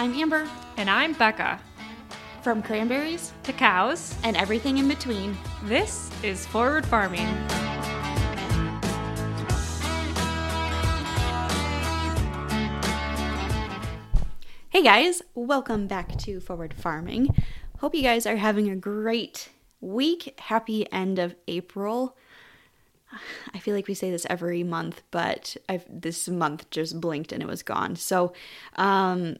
I'm Amber. And I'm Becca. From cranberries to cows and everything in between, this is Forward Farming. Hey guys, welcome back to Forward Farming. Hope you guys are having a great week. Happy end of April. I feel like we say this every month, but I've, this month just blinked and it was gone. So, um,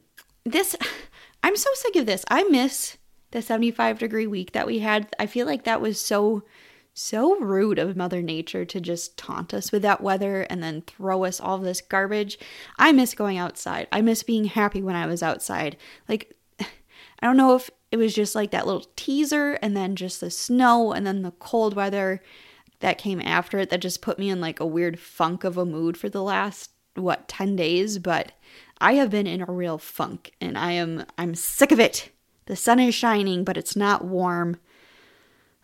this, I'm so sick of this. I miss the 75 degree week that we had. I feel like that was so, so rude of Mother Nature to just taunt us with that weather and then throw us all this garbage. I miss going outside. I miss being happy when I was outside. Like, I don't know if it was just like that little teaser and then just the snow and then the cold weather that came after it that just put me in like a weird funk of a mood for the last what 10 days but i have been in a real funk and i am i'm sick of it. The sun is shining but it's not warm.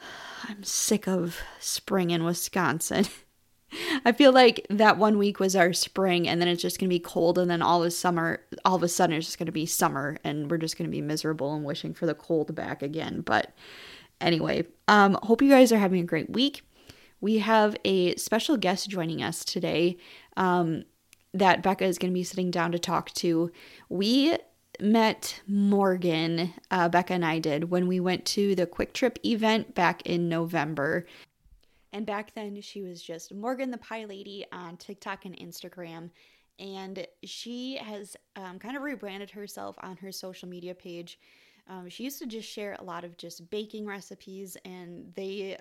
I'm sick of spring in wisconsin. I feel like that one week was our spring and then it's just going to be cold and then all of summer all of a sudden it's just going to be summer and we're just going to be miserable and wishing for the cold back again. But anyway um hope you guys are having a great week. We have a special guest joining us today. Um, that Becca is going to be sitting down to talk to. We met Morgan, uh, Becca and I did, when we went to the Kwik Trip event back in November. And back then, she was just Morgan the Pie Lady on TikTok and Instagram. And she has um, kind of rebranded herself on her social media page. Um, she used to just share a lot of just baking recipes, and they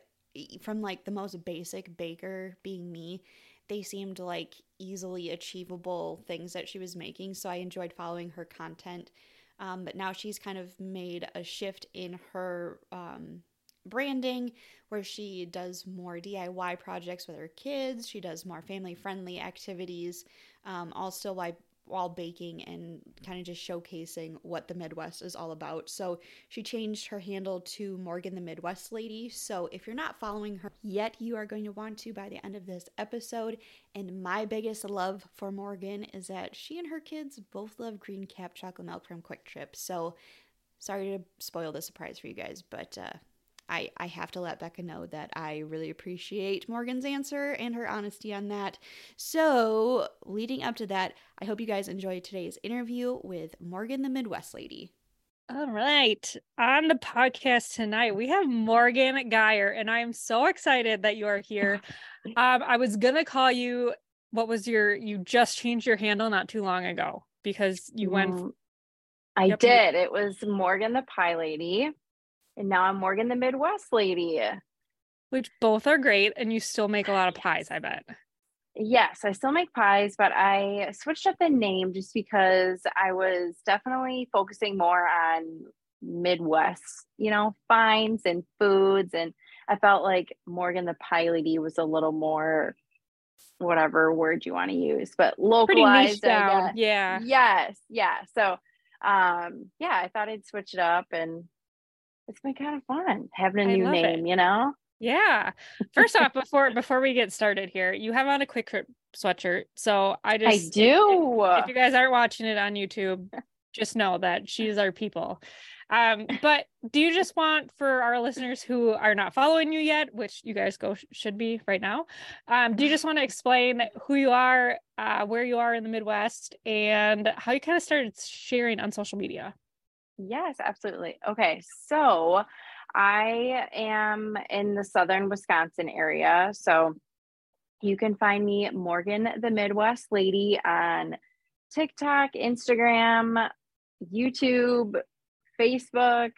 from like the most basic baker being me they seemed like easily achievable things that she was making so i enjoyed following her content. Um, but now she's kind of made a shift in her um, branding where she does more diy projects with her kids she does more family friendly activities um, all still while baking and kind of just showcasing what the Midwest is all about. So she changed her handle to Morgan the Midwest Lady. So if you're not following her yet, you are going to want to by the end of this episode. And my biggest love for Morgan is that she and her kids both love green cap chocolate milk from Kwik Trip. So sorry to spoil the surprise for you guys, but uh, I, I have to let Becca know that I really appreciate Morgan's answer and her honesty on that. So, leading up to that, I hope you guys enjoyed today's interview with Morgan the Midwest Lady. All right. On the podcast tonight, we have Morgan Geyer, and I am so excited that you are here. um, I was going to call you, what was your, you just changed your handle not too long ago because you went. Mm, I yep. did. It was Morgan the Pie Lady. And now I'm Morgan the Midwest lady. Which both are great. And you still make a lot of pies, I bet. Yes, I still make pies, but I switched up the name just because I was definitely focusing more on Midwest, you know, finds and foods. And I felt like Morgan the Pie Lady was a little more whatever word you want to use, but localized. down. Yeah. Yes. Yeah. So um yeah, I thought I'd switch it up and it's been kind of fun having a I new name, it. you know? Yeah. First off, before before we get started here, you have on a Kwik Trip sweatshirt. So I just I do. If, if you guys aren't watching it on YouTube, just know that she's our people. Um, but do you just want for our listeners who are not following you yet, which you guys go should be right now, um, do you just want to explain who you are, uh, where you are in the Midwest, and how you kind of started sharing on social media? Yes, absolutely. Okay, so I am in the southern Wisconsin area. So you can find me, Morgan the Midwest Lady, on TikTok, Instagram, YouTube, Facebook,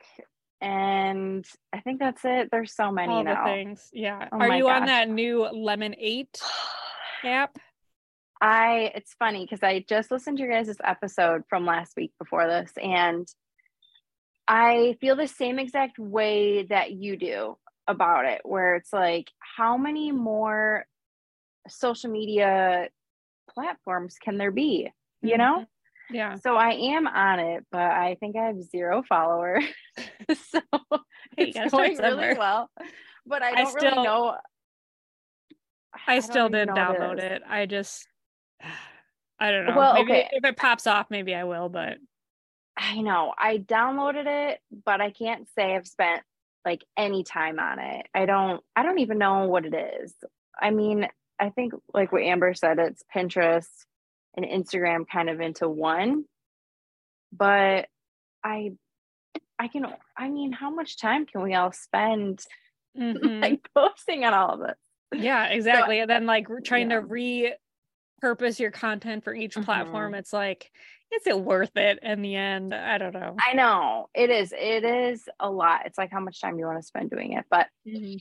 and I think that's it. There's so many All now. Things. Yeah. Oh Are you gosh. on that new Lemon 8 app? I it's funny because I just listened to your guys' episode from last week before this and I feel the same exact way that you do about it, where it's like, how many more social media platforms can there be? You mm-hmm. know? Yeah. So I am on it, but I think I have zero followers. so hey, it's going really well. But I don't I still, really know. I, I still didn't download it, it. I just I don't know. Well, maybe okay. if it pops off, maybe I will, but I know I downloaded it, but I can't say I've spent like any time on it. I don't I don't even know what it is. I mean, I think like what Amber said, it's Pinterest and Instagram kind of into one. But I I can I mean, how much time can we all spend Mhm. like posting on all of this? yeah, exactly. and then like trying yeah. to repurpose your content for each platform. Mhm. It's like, is it worth it in the end? I don't know. I know it is. It is a lot. It's like how much time you want to spend doing it. But Mhm.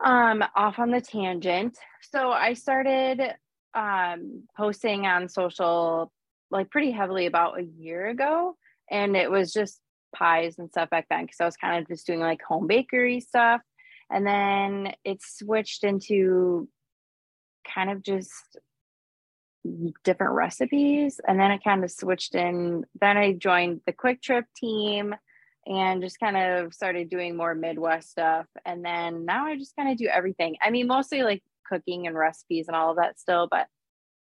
um off on the tangent. So I started um posting on social like pretty heavily about a year ago. And it was just pies and stuff back then because I was kind of just doing like home bakery stuff. And then it switched into kind of just different recipes. And then i kind of switched in. Then I joined the Kwik Trip team and just kind of started doing more Midwest stuff. And then now I just kind of do everything. I mean, mostly like cooking and recipes and all of that still, but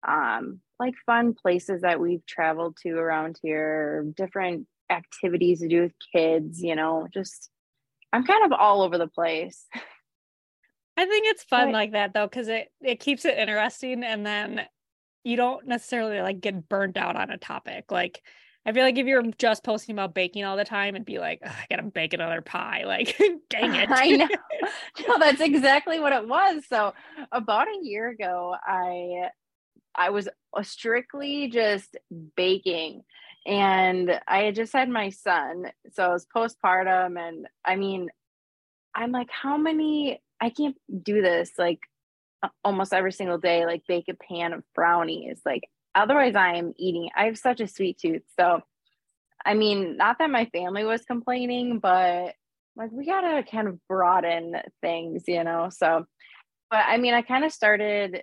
um like fun places that we've traveled to around here, different activities to do with kids, you know, just I'm kind of all over the place. I think it's fun But- like that though, because it it keeps it interesting, and then you don't necessarily like get burnt out on a topic. Like I feel like if you're just posting about baking all the time, and be like, I gotta bake another pie. Like, dang it. I know. No, that's exactly what it was. So about a year ago, I I was uh, strictly just baking and I had just had my son. So I was postpartum and I mean I'm like how many I can't do this like almost every single day like bake a pan of brownies like otherwise I am eating I have such a sweet tooth. So I mean not that my family was complaining but like we gotta kind of broaden things, you know. So, but I mean, I kind of started.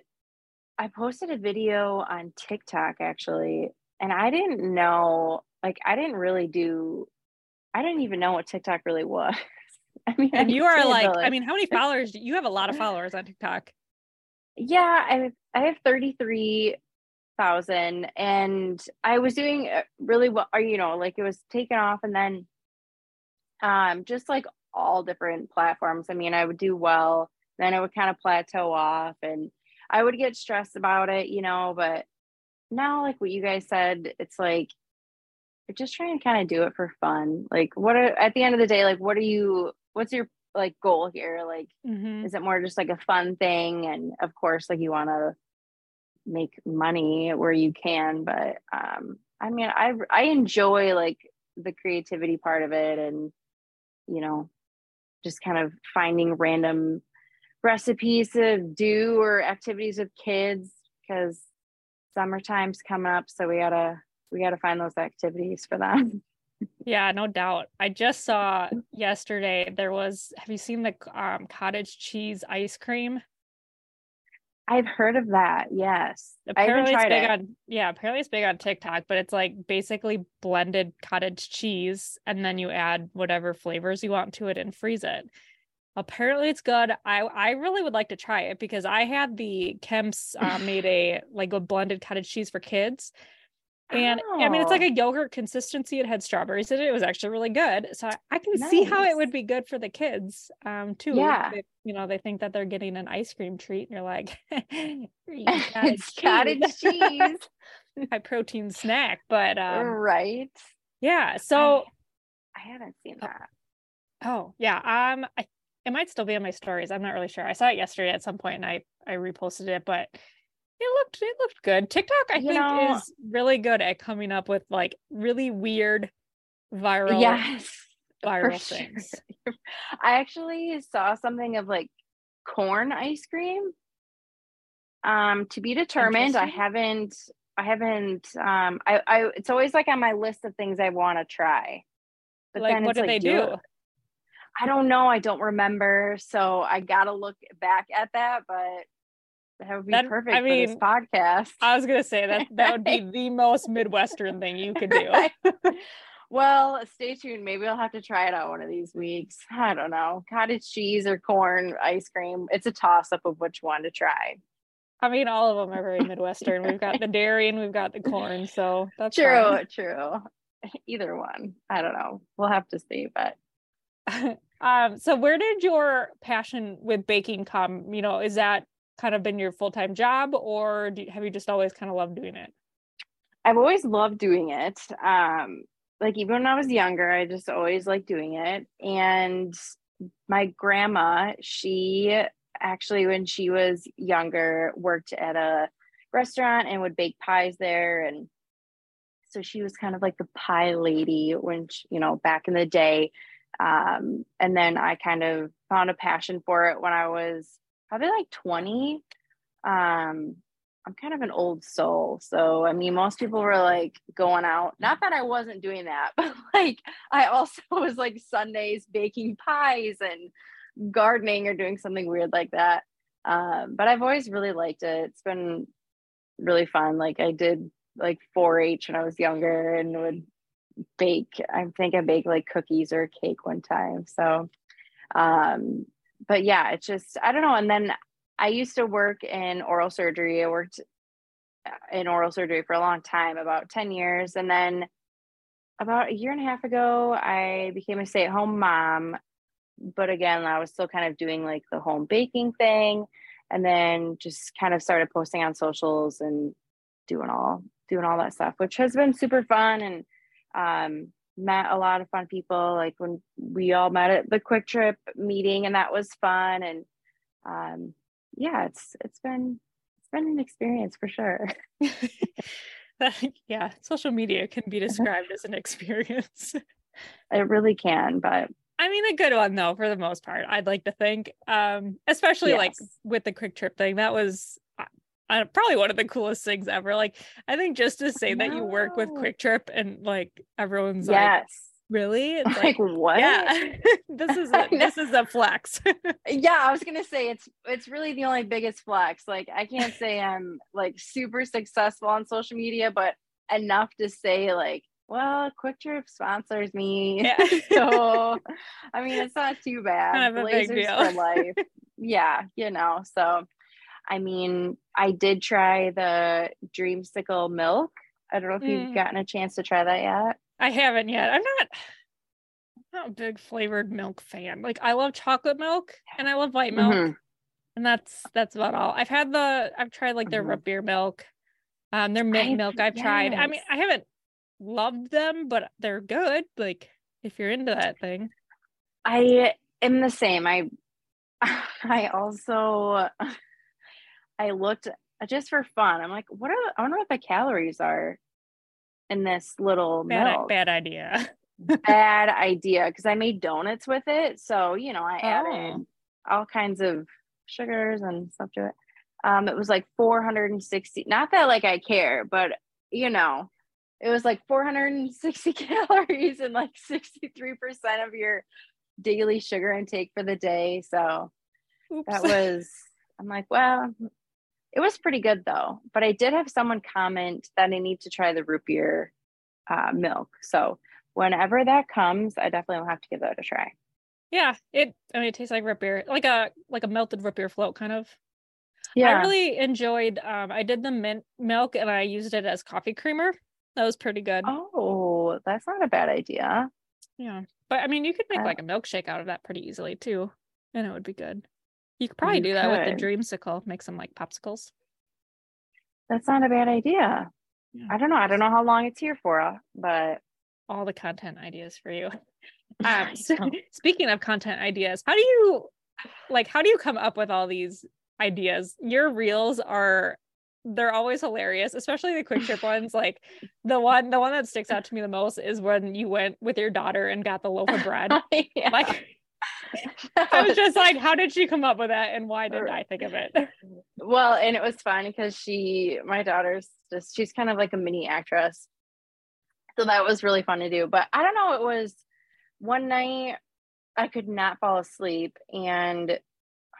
I posted a video on TikTok actually, and I didn't know, like, I didn't really do. I didn't even know what TikTok really was. I mean, and I you are like, I mean, how many followers? do- You have a lot of followers on TikTok. Yeah, I I have thirty three thousand, and I was doing uh, really well. Or you know, like it was taken off, and then, um, just like all different platforms. I mean, I would do well, then it would kind of plateau off, and I would get stressed about it, you know. But now, like what you guys said, it's like just trying to kind of do it for fun. Like, what are at the end of the day, like, what are you? What's your like goal here? Like, Mhm. is it more just like a fun thing and of course like you want to make money where you can but um i mean i i enjoy like the creativity part of it and you know just kind of finding random recipes to do or activities with kids because summertime's coming up so we gotta we gotta find those activities for them Yeah, no doubt. I just saw yesterday there was. Have you seen the um, cottage cheese ice cream? i've heard of that yes Apparently, it's big it on. Yeah, apparently it's big on TikTok, but it's like basically blended cottage cheese, and then you add whatever flavors you want to it and freeze it. Apparently, it's good. I I really would like to try it because I had the Kemps uh, made a like a blended cottage cheese for kids. And I mean, it's like Oh. a yogurt consistency. It had strawberries in it. It was actually really good. So I, I can see how it would be good for the kids, um, too. Yeah. They- you know, they think that they're getting an ice cream treat, and you're like, "You're it's cottage cheese high protein snack. But um, right yeah. So I haven't seen that. oh yeah, um, I it might still be on my stories. I'm not really sure. I saw it yesterday at some point, and I I reposted it, but. It looked it looked good. TikTok, I You think, know- is really good at coming up with like really weird viral Yes, viral sure. things. I actually saw something of like corn ice cream. Um, to be determined. I haven't. I haven't. Um, I. I. It's always like on my list of things I want to try. But like then what do they like, do? I don't know. I don't remember. So I gotta look back at that. But that would be That- perfect I for this mean, podcast. I was gonna say that that would be the most Midwestern thing you could do. Well, stay tuned. Maybe I'll have to try it out one of these weeks. I don't know. Cottage cheese or corn ice cream. It's a toss up of which one to try. I mean, all of them are very Midwestern. We've got the dairy and we've got the corn, so that's True, fine. true. either one. I don't know. We'll have to see, but um so where did your passion with baking come? You know, is that kind of been your full-time job or do, have you just always kind of loved doing it? I've always loved doing it. Um like even when I was younger, I just always liked doing it. And my grandma, she actually when she was younger worked at a restaurant and would bake pies there and so she was kind of like the pie lady when she, you know back in the day um, and then i kind of found a passion for it when i was probably like 20 um, i'm kind of an old soul so i mean most people were like going out not that i wasn't doing that but like i also was like sundays baking pies and gardening or doing something weird like that um, but i've always really liked it it's been really fun like i did like 4-H when I was younger and would bake. I think I baked like cookies or cake one time. So, um, but yeah, it's just I don't know. And then I used to work in oral surgery. I worked uh, in oral surgery for a long time, about 10 years. And then about a year and a half ago, I became a stay at home mom. But again, I was still kind of doing like the home baking thing and then just kind of started posting on socials and doing all doing all that stuff, which has been super fun and um, met a lot of fun people. Like when we all met at the Kwik Trip meeting, and that was fun. And um, yeah, it's it's been it's been an experience for sure. yeah, social media can be described as an experience. It really can, but I mean a good one though for the most part. I'd like to think, um, especially yes. like with the Kwik Trip thing. That was uh, probably one of the coolest things ever. Like, I think just to say that you work with Kwik Trip and like everyone's yes. like, really? It's like, like what? Yeah, this is a, this is a flex. yeah, I was gonna say it's it's really the only biggest flex. Like, I can't say I'm like super successful on social media, but enough to say like well, Kwik Trip sponsors me. Yeah. so, I mean, it's not too bad. Kind of a Glazers big deal. for life. yeah, you know. So, I mean, I did try the dreamsicle milk. I don't know if mm. you've gotten a chance to try that yet. I haven't yet. I'm not I'm not a big flavored milk fan. Like I love chocolate milk and I love white milk. Mm-hmm. And that's that's about all. I've had the I've tried like their mm-hmm. root beer milk. Um their mint milk I've yes. tried. I mean, I haven't loved them, but they're good. Like if you're into that thing. I am the same. I I also I looked just for fun. I'm like, what are I wonder what the calories are in this little bad, milk. Bad idea. bad idea because I made donuts with it. So, you know, I added oh. all kinds of sugars and stuff to it. Um, it was like 460. Not that like I care, but you know, it was like 460 calories and like 63% of your daily sugar intake for the day. So Oops. that was I'm like, well, it was pretty good though. But I did have someone comment that I need to try the root beer uh, milk. So whenever that comes, I definitely will have to give that a try. Yeah, it. I mean, it tastes like root beer, like a like a melted root beer float, kind of. Yeah, I really enjoyed. Um, I did the mint milk and I used it as coffee creamer. That was pretty good. Oh, that's not a bad idea. Yeah, but I mean, you could make uh, like a milkshake out of that pretty easily too, and it would be good. You could probably you do that could. with the dreamsicle. Make some like popsicles. That's not a bad idea. Yeah. I don't know. I don't know how long it's here for, but all the content ideas for you. Um, so, speaking of content ideas, how do you like? How do you come up with all these ideas? Your reels are they're always hilarious, especially the Kwik Trip ones. Like the one, the one that sticks out to me the most is when you went with your daughter and got the loaf of bread. yeah. Like I was just like, how did she come up with that and why didn't I think of it? Well, and it was fun because she, my daughter's just, she's kind of like a mini actress. So that was really fun to do. But I don't know, it was one night I could not fall asleep and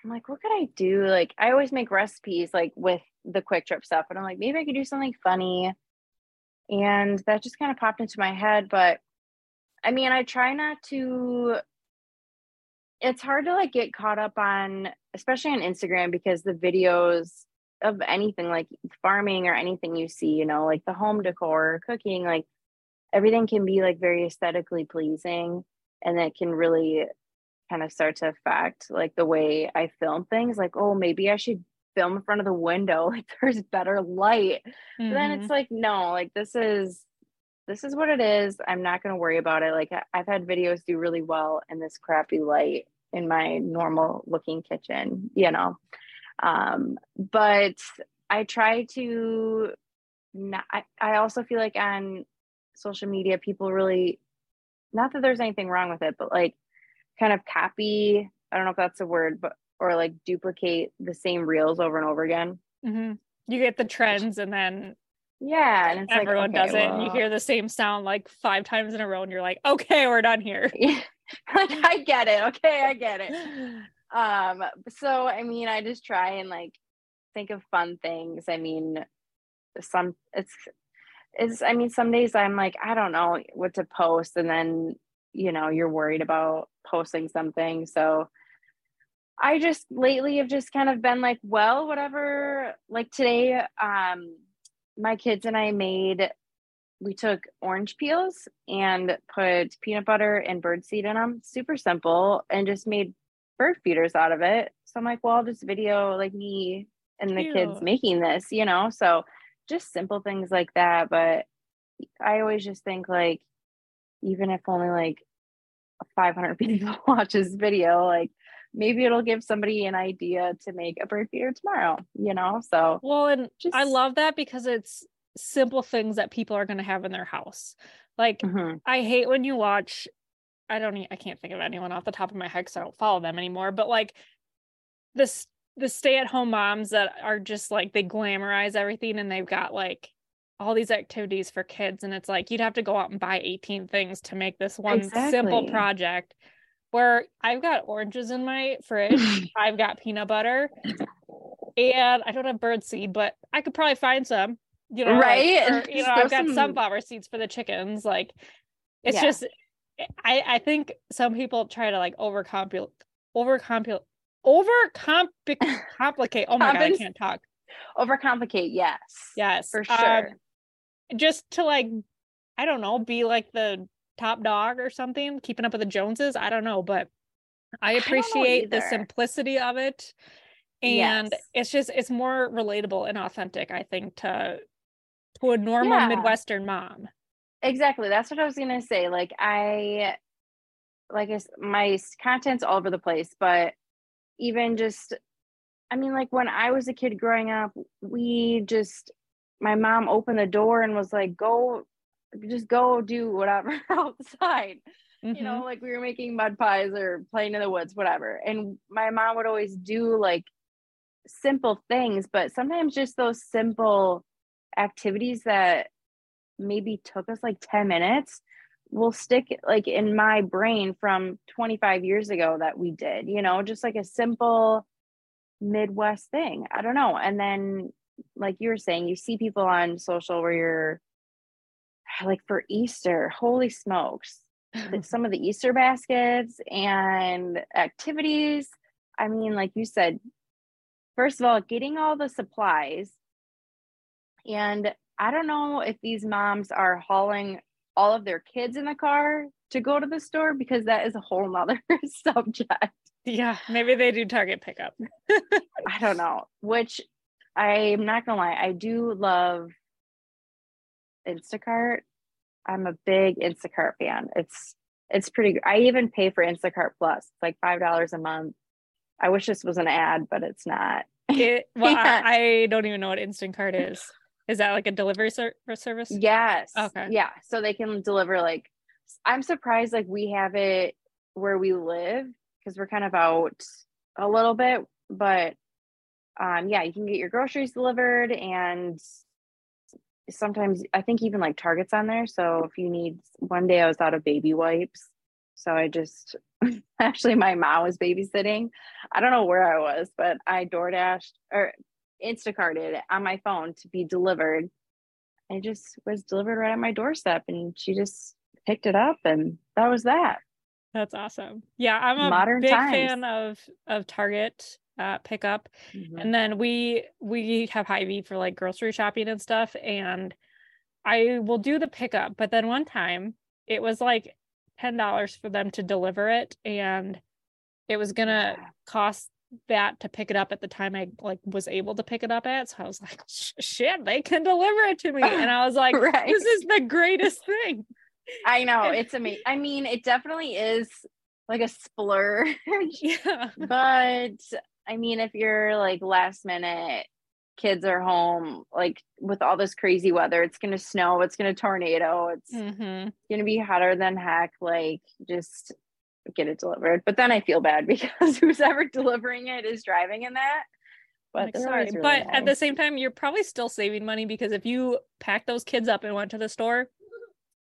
I'm like, what could I do? Like, I always make recipes like with the Kwik Trip stuff, and I'm like, maybe I could do something funny. And that just kind of popped into my head. But I mean, I try not to it's hard to like get caught up on especially on Instagram because the videos of anything like farming or anything you see, you know, like the home decor, cooking, like everything can be like very aesthetically pleasing and it can really kind of start to affect like the way I film things. Like, oh, maybe I should film in front of the window. Like there's better light. Mm-hmm. then it's like, no, like this is this is what it is. I'm not gonna worry about it. Like I've had videos do really well in this crappy light in my normal looking kitchen, you know. Um, but I try to not I, I also feel like on social media people really not that there's anything wrong with it, but like kind of copy, I don't know if that's a word, but or like duplicate the same reels over and over again. Mm-hmm. You get the trends and then yeah, and everyone like, okay, does it, well... and you hear the same sound like five times in a row, and you're like, okay, we're done here. like I get it. Okay, I get it. Um, so I mean, I just try and like think of fun things. I mean, some it's it's I mean, some days I'm like, I don't know what to post, and then you know, you're worried about posting something. So I just lately have just kind of been like, well, whatever. Like today, um, my kids and I made we took orange peels and put peanut butter and birdseed in them. Super simple, and just made bird feeders out of it. So I'm like, well, I'll just video like me and the Cute. kids making this, you know. So just simple things like that. But I always just think like, even if only like 500 people watch this video, like maybe it'll give somebody an idea to make a bird feeder tomorrow, you know? So, well, and just... I love that because it's simple things that people are going to have in their house. Like, mm-hmm. I hate when you watch, I don't, I can't think of anyone off the top of my head because I don't follow them anymore, but like this, the stay at home moms that are just like, they glamorize everything and they've got like, all these activities for kids and it's like you'd have to go out and buy 18 things to make this one exactly. simple project where I've got oranges in my fridge, I've got peanut butter, and I don't have bird seed, but I could probably find some. You know, right? Like, or, you know, I've got some... sunflower seeds for the chickens. Like, it's yeah. just, I I think some people try to like overcomplicate, overcomplicate, overcomplicate. Oh my god, I can't talk. Overcomplicate, yes, yes, for sure. Um, just to like i don't know be like the top dog or something keeping up with the joneses i don't know but i appreciate I the simplicity of it and yes. it's just it's more relatable and authentic i think to to a normal yeah. midwestern mom exactly that's what i was gonna say like i like I, my content's all over the place but even just i mean like when i was a kid growing up we just my mom opened the door and was like, go, just go do whatever outside. Mm-hmm. You know, mm-hmm. like we were making mud pies or playing in the woods, whatever. And my mom would always do like simple things, but sometimes just those simple activities that maybe took us like 10 minutes will stick like in my brain from 25 years ago that we did, you know, just like a simple Midwest thing. I don't know. And then like you were saying, you see people on social where you're like for Easter, holy smokes, some of the Easter baskets and activities. I mean, like you said, first of all, getting all the supplies. And I don't know if these moms are hauling all of their kids in the car to go to the store because that is a whole nother subject. Yeah, maybe they do Target pickup. I don't know, which I'm not gonna lie, I do love Instacart. I'm a big Instacart fan. It's it's pretty. I even pay for Instacart Plus. It's like five dollars a month. I wish this was an ad, but it's not. It, well, yeah. I, I, don't even know what Instacart is. Is that like a delivery ser- service? Yes. Okay. Yeah. So they can deliver like. I'm surprised like we have it where we live because we're kind of out a little bit, but um, yeah, you can get your groceries delivered and sometimes I think even like Target's on there. So if you need one day I was out of baby wipes. So I just actually my mom was babysitting. I don't know where I was, but I door dashed or Instacarted on my phone to be delivered. It just was delivered right at my doorstep and she just picked it up and that was that. That's awesome. Yeah, I'm a Modern big times. fan of of Target uh, pickup, mm-hmm. and then we we have Hy-Vee for like grocery shopping and stuff. And I will do the pickup, but then one time it was like ten dollars for them to deliver it, and it was gonna Yeah. cost that to pick it up at the time I like was able to pick it up at. So I was like, shit, they can deliver it to me, and I was like, Right. this is the greatest thing. I know it's amazing. I mean, it definitely is like a splurge, Yeah, but I mean, if you're like last minute, kids are home, like with all this crazy weather, it's gonna snow, it's gonna tornado, it's hmm gonna be hotter than heck. Like, just get it delivered. But then I feel bad because who's ever delivering it is driving in that. But sorry. really but at the same time, you're probably still saving money because if you pack those kids up and went to the store,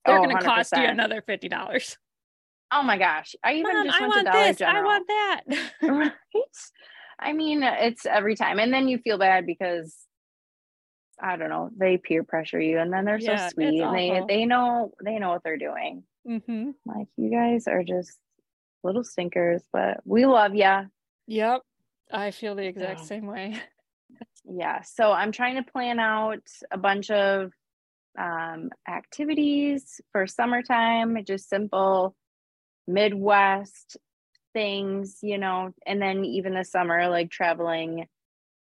they're Oh, going to cost you another fifty dollars. Oh my gosh. I even Mom, just I went to want Dollar this. General. I want that. right? I mean, it's every time. And then you feel bad because I don't know, they peer pressure you and then they're Yeah, so sweet and they they know they know what they're doing. hmm Like you guys are just little stinkers, but we love ya. Yep. I feel the exact So- same way. Yeah. So I'm trying to plan out a bunch of um activities for summertime, just simple Midwest things, you know, and then even the summer, like traveling.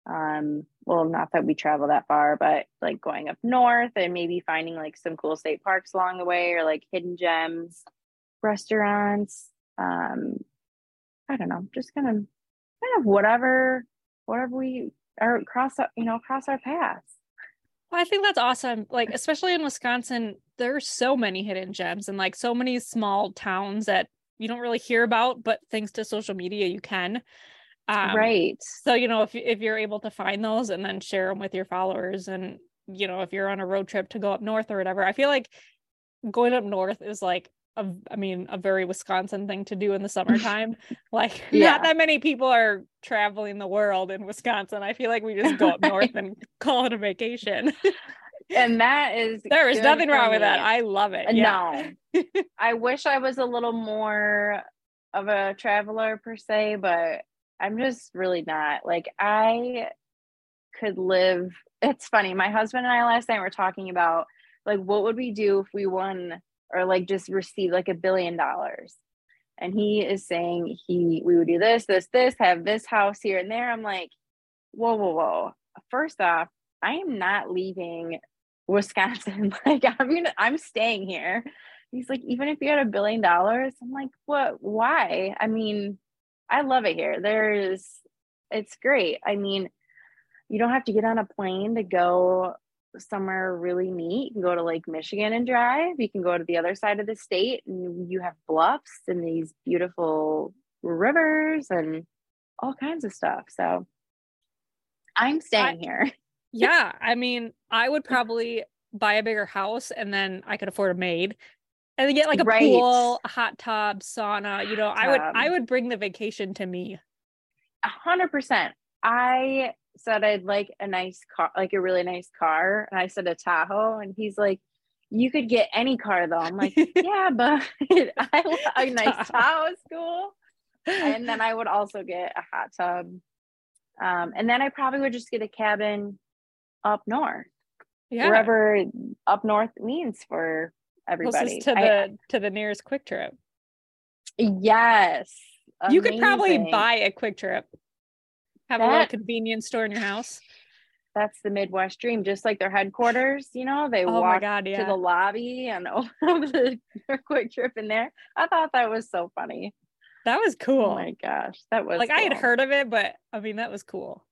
Um, well, not that we travel that far, but like going up north and maybe finding like some cool state parks along the way or like hidden gems, restaurants. Um, I don't know, just kind of kind of whatever whatever we are cross you know, cross our paths. Well, I think that's awesome. Like, especially in Wisconsin, there's so many hidden gems and like so many small towns that you don't really hear about, but thanks to social media, you can. Um, right. So, you know, if if you're able to find those and then share them with your followers, and you know, if you're on a road trip to go up north or whatever, I feel like going up north is like a, I mean, a very Wisconsin thing to do in the summertime. like, Yeah. not that many people are traveling the world in Wisconsin. I feel like we just go up north and call it a vacation. And that is there is nothing wrong with that. I love it. Yeah. No. I wish I was a little more of a traveler per se, but I'm just really not. Like I could live it's funny. My husband and I last night were talking about like what would we do if we won or like just received like a billion dollars. And he is saying he we would do this, this, this, have this house here and there. I'm like, whoa, whoa, whoa. First off, I am not leaving Wisconsin. Like I'm gonna I'm staying here. He's like, even if you had a billion dollars, I'm like, what why? I mean, I love it here. There's it's great. I mean, you don't have to get on a plane to go somewhere really neat. You can go to Lake Michigan and drive. You can go to the other side of the state and you have bluffs and these beautiful rivers and all kinds of stuff. So I'm staying here. yeah. I mean, I would probably buy a bigger house and then I could afford a maid. And then get like a Right. pool, a hot tub, sauna. You know, I would. I would bring the vacation to me. A hundred percent. I said I'd like a nice car, like a really nice car. And I said a Tahoe. And he's like, you could get any car though. I'm like, yeah, but I a nice Tahoe. Tahoe is cool. And then I would also get a hot tub. Um, and then I probably would just get a cabin up north, yeah. wherever up north means for everybody. Closest to I- the to the nearest Kwik Trip. yes. You could probably buy a Kwik Trip. Have a little convenience store in your house. That's the Midwest dream, just like their headquarters. You know, they Oh walk god, to the lobby and over the Kwik Trip in there. I thought that was so funny. that was Oh cool. my gosh, that was like I had heard of it, but I mean that was cool.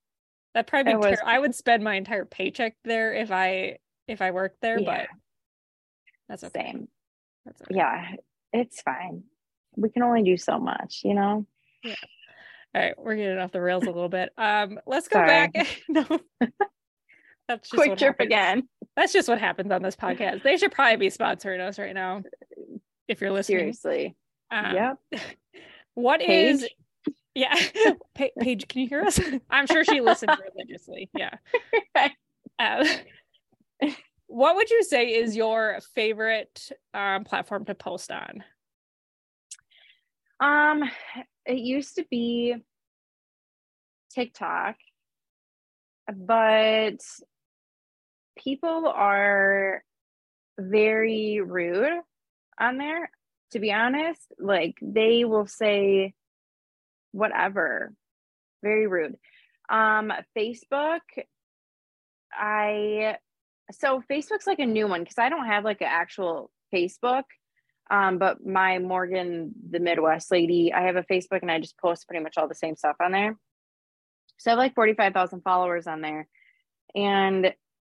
That probably be was ter- I would spend my entire paycheck there if I if I worked there, Yeah. but that's okay. Same. That's okay. Yeah, it's fine. We can only do so much, you know. Yeah. All right, we're getting off the rails a little bit. Um, let's go Sorry. back. no, that's just Kwik Trip happens. again. That's just what happens on this podcast. They should probably be sponsoring us right now, if you're listening. Seriously. Um, yep. What is? Yeah, Pa- Paige, can you hear us? I'm sure she listens religiously. Yeah. Uh, what would you say is your favorite um, platform to post on? Um, it used to be TikTok, but people are very rude on there, to be honest. Like they will say whatever. Very rude. Um, Facebook, I so Facebook's like a new one because I don't have like an actual Facebook. Um, but my Morgan, the Midwest lady, I have a Facebook and I just post pretty much all the same stuff on there. So I have like 45,000 followers on there. And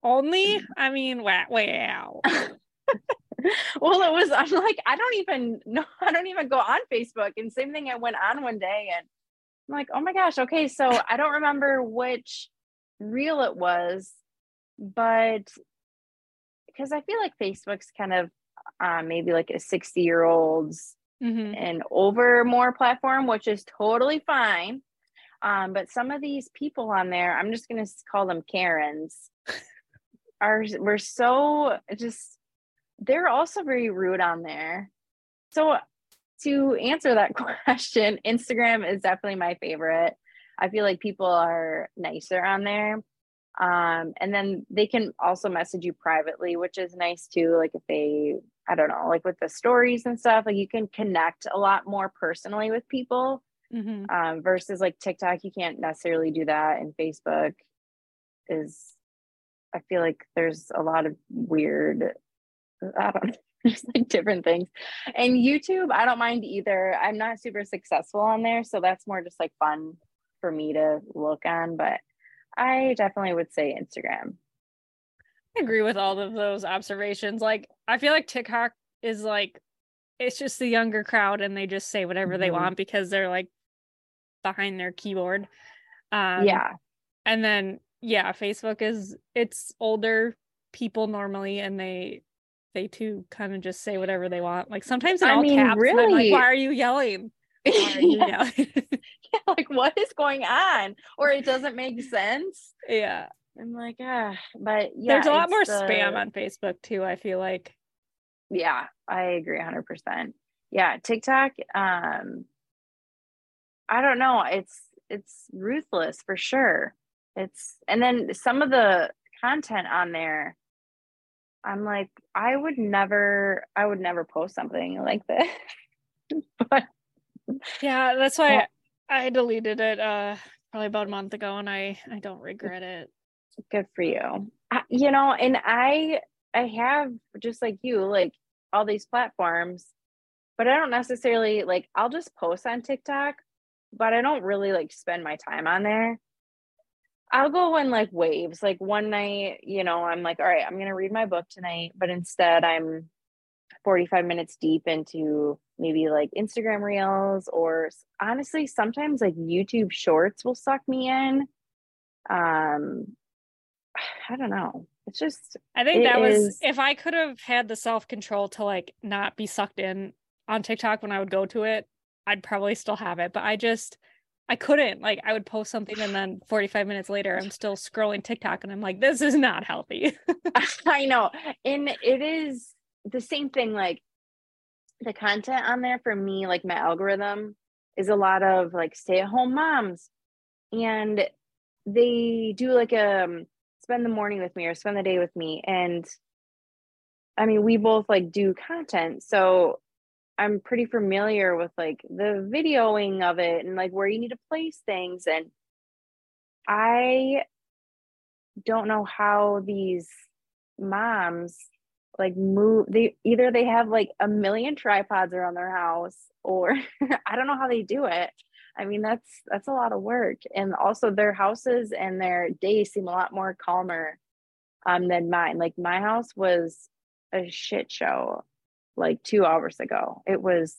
only, I mean, wow. wow. well, it was, I'm like, I don't even know, I don't even go on Facebook. And same thing, I went on one day and I'm like, oh my gosh, okay. So I don't remember which reel it was, but because I feel like Facebook's kind of um, maybe like a 60 year olds mm-hmm. and over more platform, which is totally fine. Um, but some of these people on there, I'm just going to call them Karens, are we're so just they're also very rude on there. So to answer that question, Instagram is definitely my favorite. I feel like people are nicer on there. Um, and then they can also message you privately, which is nice too. Like if they, I don't know, like with the stories and stuff, like you can connect a lot more personally with people. Mm-hmm. Um, versus like TikTok, you can't necessarily do that. And Facebook is, I feel like there's a lot of weird, I don't know, just like different things. And YouTube, I don't mind either. I'm not super successful on there. So that's more just like fun for me to look on. But I definitely would say Instagram. I agree with all of those observations. Like, I feel like TikTok is like, it's just the younger crowd and they just say whatever mm-hmm. they want because they're like behind their keyboard. Um, yeah. And then, yeah, Facebook is, it's older people normally and they, they too kind of just say whatever they want. Like sometimes in I all mean, caps, really? Like, why are you yelling? yeah. yeah, like what is going on? Or it doesn't make sense. Yeah. I'm like, ah, but yeah. There's a lot more the... spam on Facebook too, I feel like. Yeah, I agree 100%. Yeah, TikTok um I don't know, it's it's ruthless for sure. It's and then some of the content on there I'm like I would never I would never post something like this. but yeah, that's why I deleted it uh probably about a month ago and I I don't regret it. Good for you. I, you know, and I I have just like you like all these platforms, but I don't necessarily like I'll just post on TikTok, but I don't really like spend my time on there. I'll go in like waves. Like one night, you know, I'm like, all right, I'm going to read my book tonight, but instead I'm 45 minutes deep into maybe like Instagram reels or honestly sometimes like YouTube shorts will suck me in. Um I don't know. It's just I think that is... was if I could have had the self-control to like not be sucked in on TikTok when I would go to it, I'd probably still have it, but I just I couldn't. Like I would post something and then 45 minutes later I'm still scrolling TikTok and I'm like this is not healthy. I know. And it is the same thing like the content on there for me like my algorithm is a lot of like stay at home moms and they do like a um, spend the morning with me or spend the day with me and i mean we both like do content so i'm pretty familiar with like the videoing of it and like where you need to place things and i don't know how these moms like move they either they have like a million tripods around their house or I don't know how they do it. I mean that's that's a lot of work and also their houses and their days seem a lot more calmer um than mine. Like my house was a shit show like 2 hours ago. It was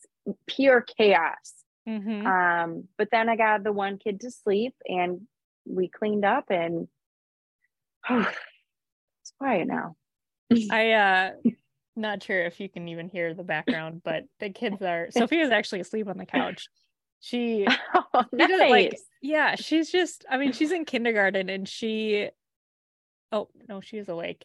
pure chaos. Mm-hmm. Um but then I got the one kid to sleep and we cleaned up and oh, it's quiet now. I uh not sure if you can even hear the background, but the kids are Sophia's actually asleep on the couch. She, oh, nice. like yeah, she's just I mean, she's in kindergarten and she oh no, she's awake.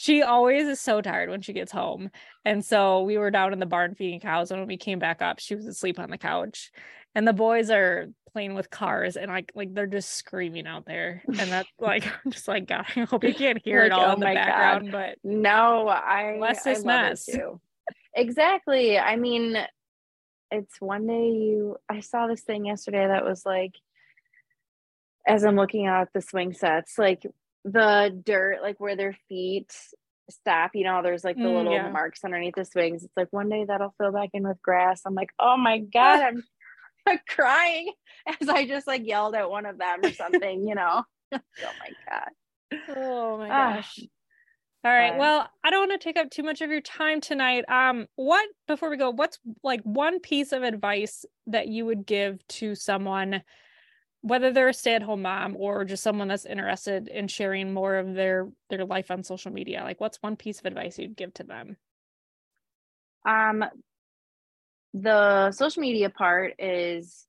She always is so tired when she gets home. And so we were down in the barn feeding cows. And when we came back up, she was asleep on the couch. and the boys are playing with cars and like like they're just screaming out there and that's like i'm just like god i hope you can't hear Like, it all oh in the background but No, I Less I is love mess. Exactly. I mean, it's one day you I saw this thing yesterday that was like as I'm looking out at the swing sets, like the dirt, like where their feet stop, you know, there's like the Mm, little yeah. marks underneath the swings. It's like one day that'll fill back in with grass. I'm like, oh my God, I'm crying as I just like yelled at one of them or something, you know. oh my God. oh my Ah, gosh all right well i don't want to take up too much of your time tonight um what before we go what's like one piece of advice that you would give to someone whether they're a stay-at-home mom or just someone that's interested in sharing more of their their life on social media like what's one piece of advice you'd give to them Um, the social media part is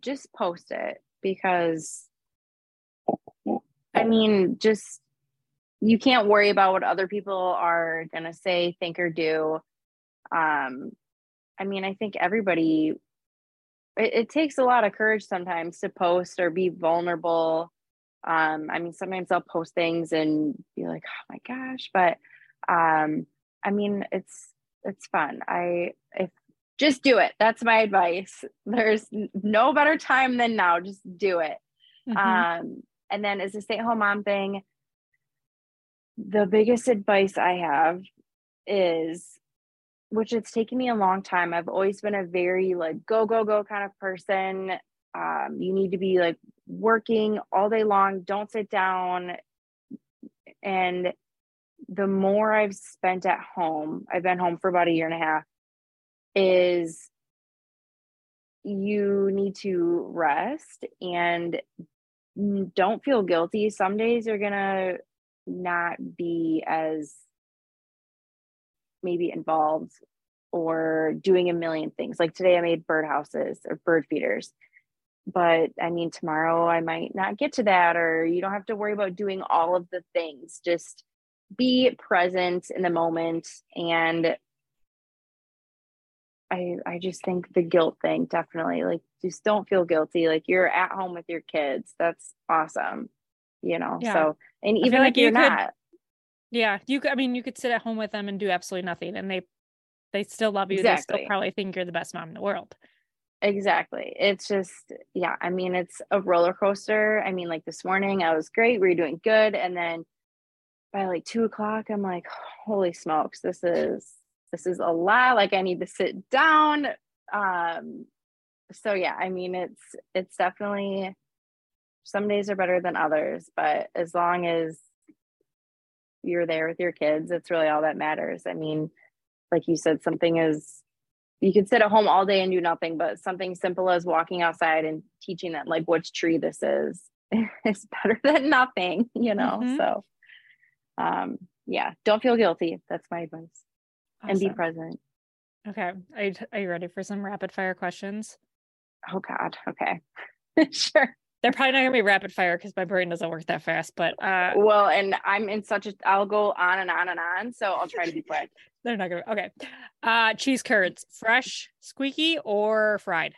just post it because I mean, just you can't worry about what other people are gonna say, think, or do. Um, I mean, I think everybody it, it takes a lot of courage sometimes to post or be vulnerable. Um, I mean, sometimes I'll post things and be like, oh my gosh, but um, I mean, it's it's fun. I if just do it. That's my advice. There's no better time than now. Just do it. Mhm. Um, and then as a stay-at-home mom thing, the biggest advice I have is which it's taken me a long time. I've always been a very like go, go, go kind of person. Um, you need to be like working all day long, don't sit down. And the more I've spent at home, I've been home for about a year and a half, is you need to rest and don't feel guilty. Some days you're gonna not be as maybe involved or doing a million things. Like today I made bird houses or bird feeders. But I mean tomorrow I might not get to that or you don't have to worry about doing all of the things. Just be present in the moment and I I just think the guilt thing definitely like just don't feel guilty. Like you're at home with your kids. That's awesome. You know. Yeah. So and even like if you're you could- not, yeah you could i mean you could sit at home with them and do absolutely nothing and they they still love you Exactly. they still probably think you're the best mom in the world Exactly. It's just, yeah, I mean, it's a roller coaster. I mean, like this morning, I was great. We were doing good. And then by like two o'clock, I'm like, holy smokes, this is, this is a lot. Like, I need to sit down. Um, so yeah, I mean, it's, it's definitely, some days are better than others, but as long as you're there with your kids, it's really all that matters. I mean, like you said, something is you could sit at home all day and do nothing, but something simple as walking outside and teaching them like which tree this is is better than nothing, you know. Mhm. So um yeah, don't feel guilty. That's my advice. And be present. okay are you, are you ready for some rapid fire questions Oh God. Okay. sure. They're probably not gonna be rapid fire because my brain doesn't work that fast but uh Well, and I'm in such a I'll go on and on and on. So I'll try to be quick. they're not gonna okay uh cheese curds fresh squeaky or fried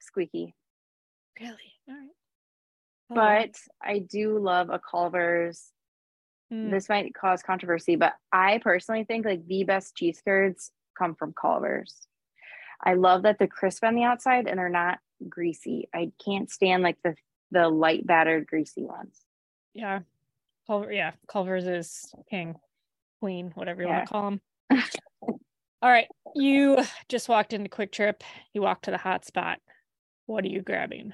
Squeaky. really all right Oh, But I do love a Culver's mm, this might cause controversy, but I personally think like the best cheese curds come from Culver's. I love that they're crisp on the outside and they're not greasy. I can't stand like the the light battered greasy ones. yeah Culver, yeah culver's is king queen whatever you Yeah. want to call them all right you just walked into Kwik Trip you walked to the hot spot what are you grabbing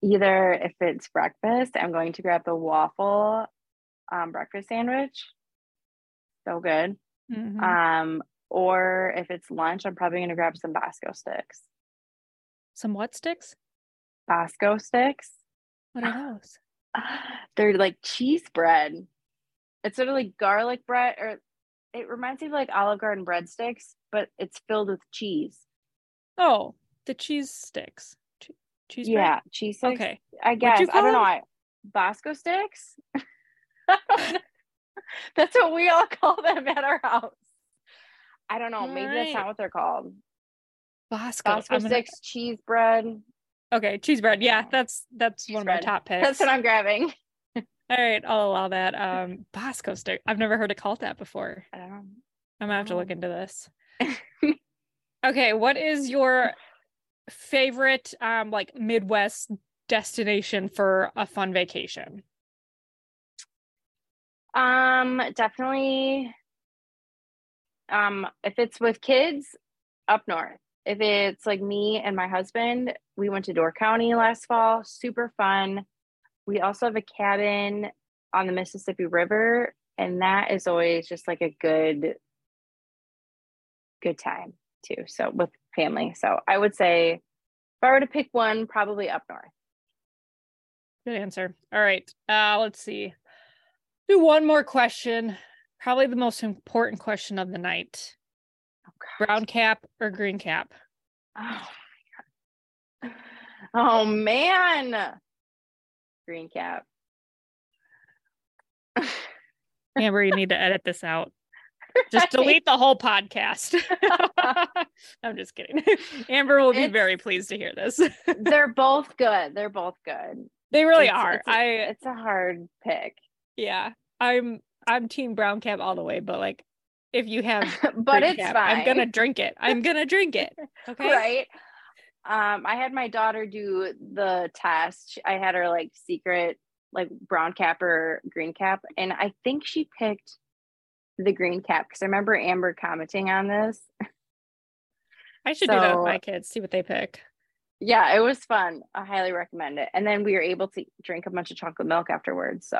Either if it's breakfast, I'm going to grab the waffle um, breakfast sandwich. So good. Mhm. Um, or if it's lunch, I'm probably going to grab some Bosco sticks. some what sticks Bosco sticks. what are those They're like cheese bread. It's sort of like garlic bread, or it reminds me of like Olive Garden breadsticks, but it's filled with cheese. Oh, the cheese sticks. Che- cheese bread? yeah, cheese sticks. Okay. I guess I don't know. I, Bosco sticks. That's what we all call them at our house. I don't know. All Maybe right. that's not what they're called. Bosco. Bosco I'm gonna- six cheese bread. Okay, cheese bread. Yeah, that's that's Cheese one of my top picks. That's what I'm grabbing. All right, I'll allow that. Um, Bosco stick. I've never heard it called that before. Um, I'm gonna have to look into this. okay, what is your favorite um like Midwest destination for a fun vacation? Um, definitely. Um, if it's with kids, up north. If it's like me and my husband, we went to Door County last fall. Super fun. We also have a cabin on the Mississippi River, and that is always just like a good, good time too. So with family. So I would say, if I were to pick one, probably up north. Good answer. All right. Uh let's see. Do one more question. Probably the most important question of the night. Oh, Brown cap or green cap? Oh my god. Oh man. Green cap. Amber, you need to edit this out. Just delete the whole podcast. I'm just kidding. Amber will be It's- very pleased to hear this. They're both good. They're both good. they really It's- are. It's a, I it's a hard pick. yeah. I'm I'm team brown cap all the way, but like if you have but it's fine. I'm gonna drink it. I'm gonna drink it. Okay. right. Um, I had my daughter do the test. I had her like secret like brown cap or green cap, and I think she picked the green cap because I remember Amber commenting on this. I should do that with my kids, see what they pick. Yeah, it was fun. I highly recommend it. And then we were able to drink a bunch of chocolate milk afterwards. So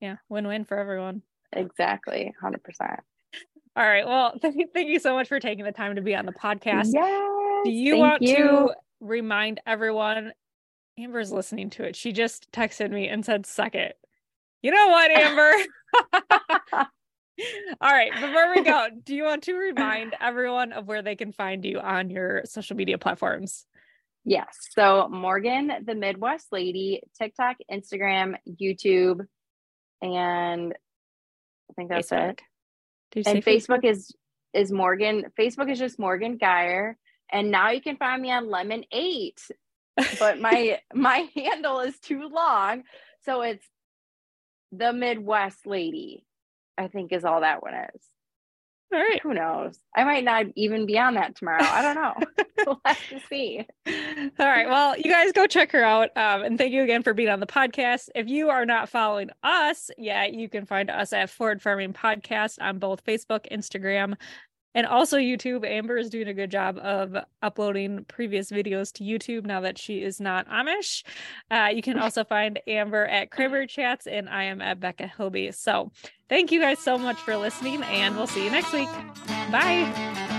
Yeah, win-win for everyone. Exactly, hundred percent. All right. Well, thank you, thank you so much for taking the time to be on the podcast. Yes. Do you want you. to remind everyone? Amber's listening to it. She just texted me and said, "Suck it." You know what, Amber? All right. Before we go, do you want to remind everyone of where they can find you on your social media platforms? Yes. So Morgan, the Midwest lady, TikTok, Instagram, YouTube, and I think that's Facebook. it. Did And say Facebook is is Morgan. Facebook is just Morgan Geyer. And now you can find me on Lemon8. But my my handle is too long. So it's the Midwest lady, I think is all that one is. All right. Who knows? I might not even be on that tomorrow. I don't know. we'll have to see. All right. Well, you guys go check her out. Um, and thank you again for being on the podcast. If you are not following us yet, you can find us at Forward Farming Podcast on both Facebook, Instagram, and also YouTube. Amber is doing a good job of uploading previous videos to YouTube now that she is not Amish. Uh, you can also find Amber at Cranberry Chats, and I am at Becca Hilby. So thank you guys so much for listening, and we'll see you next week. Bye.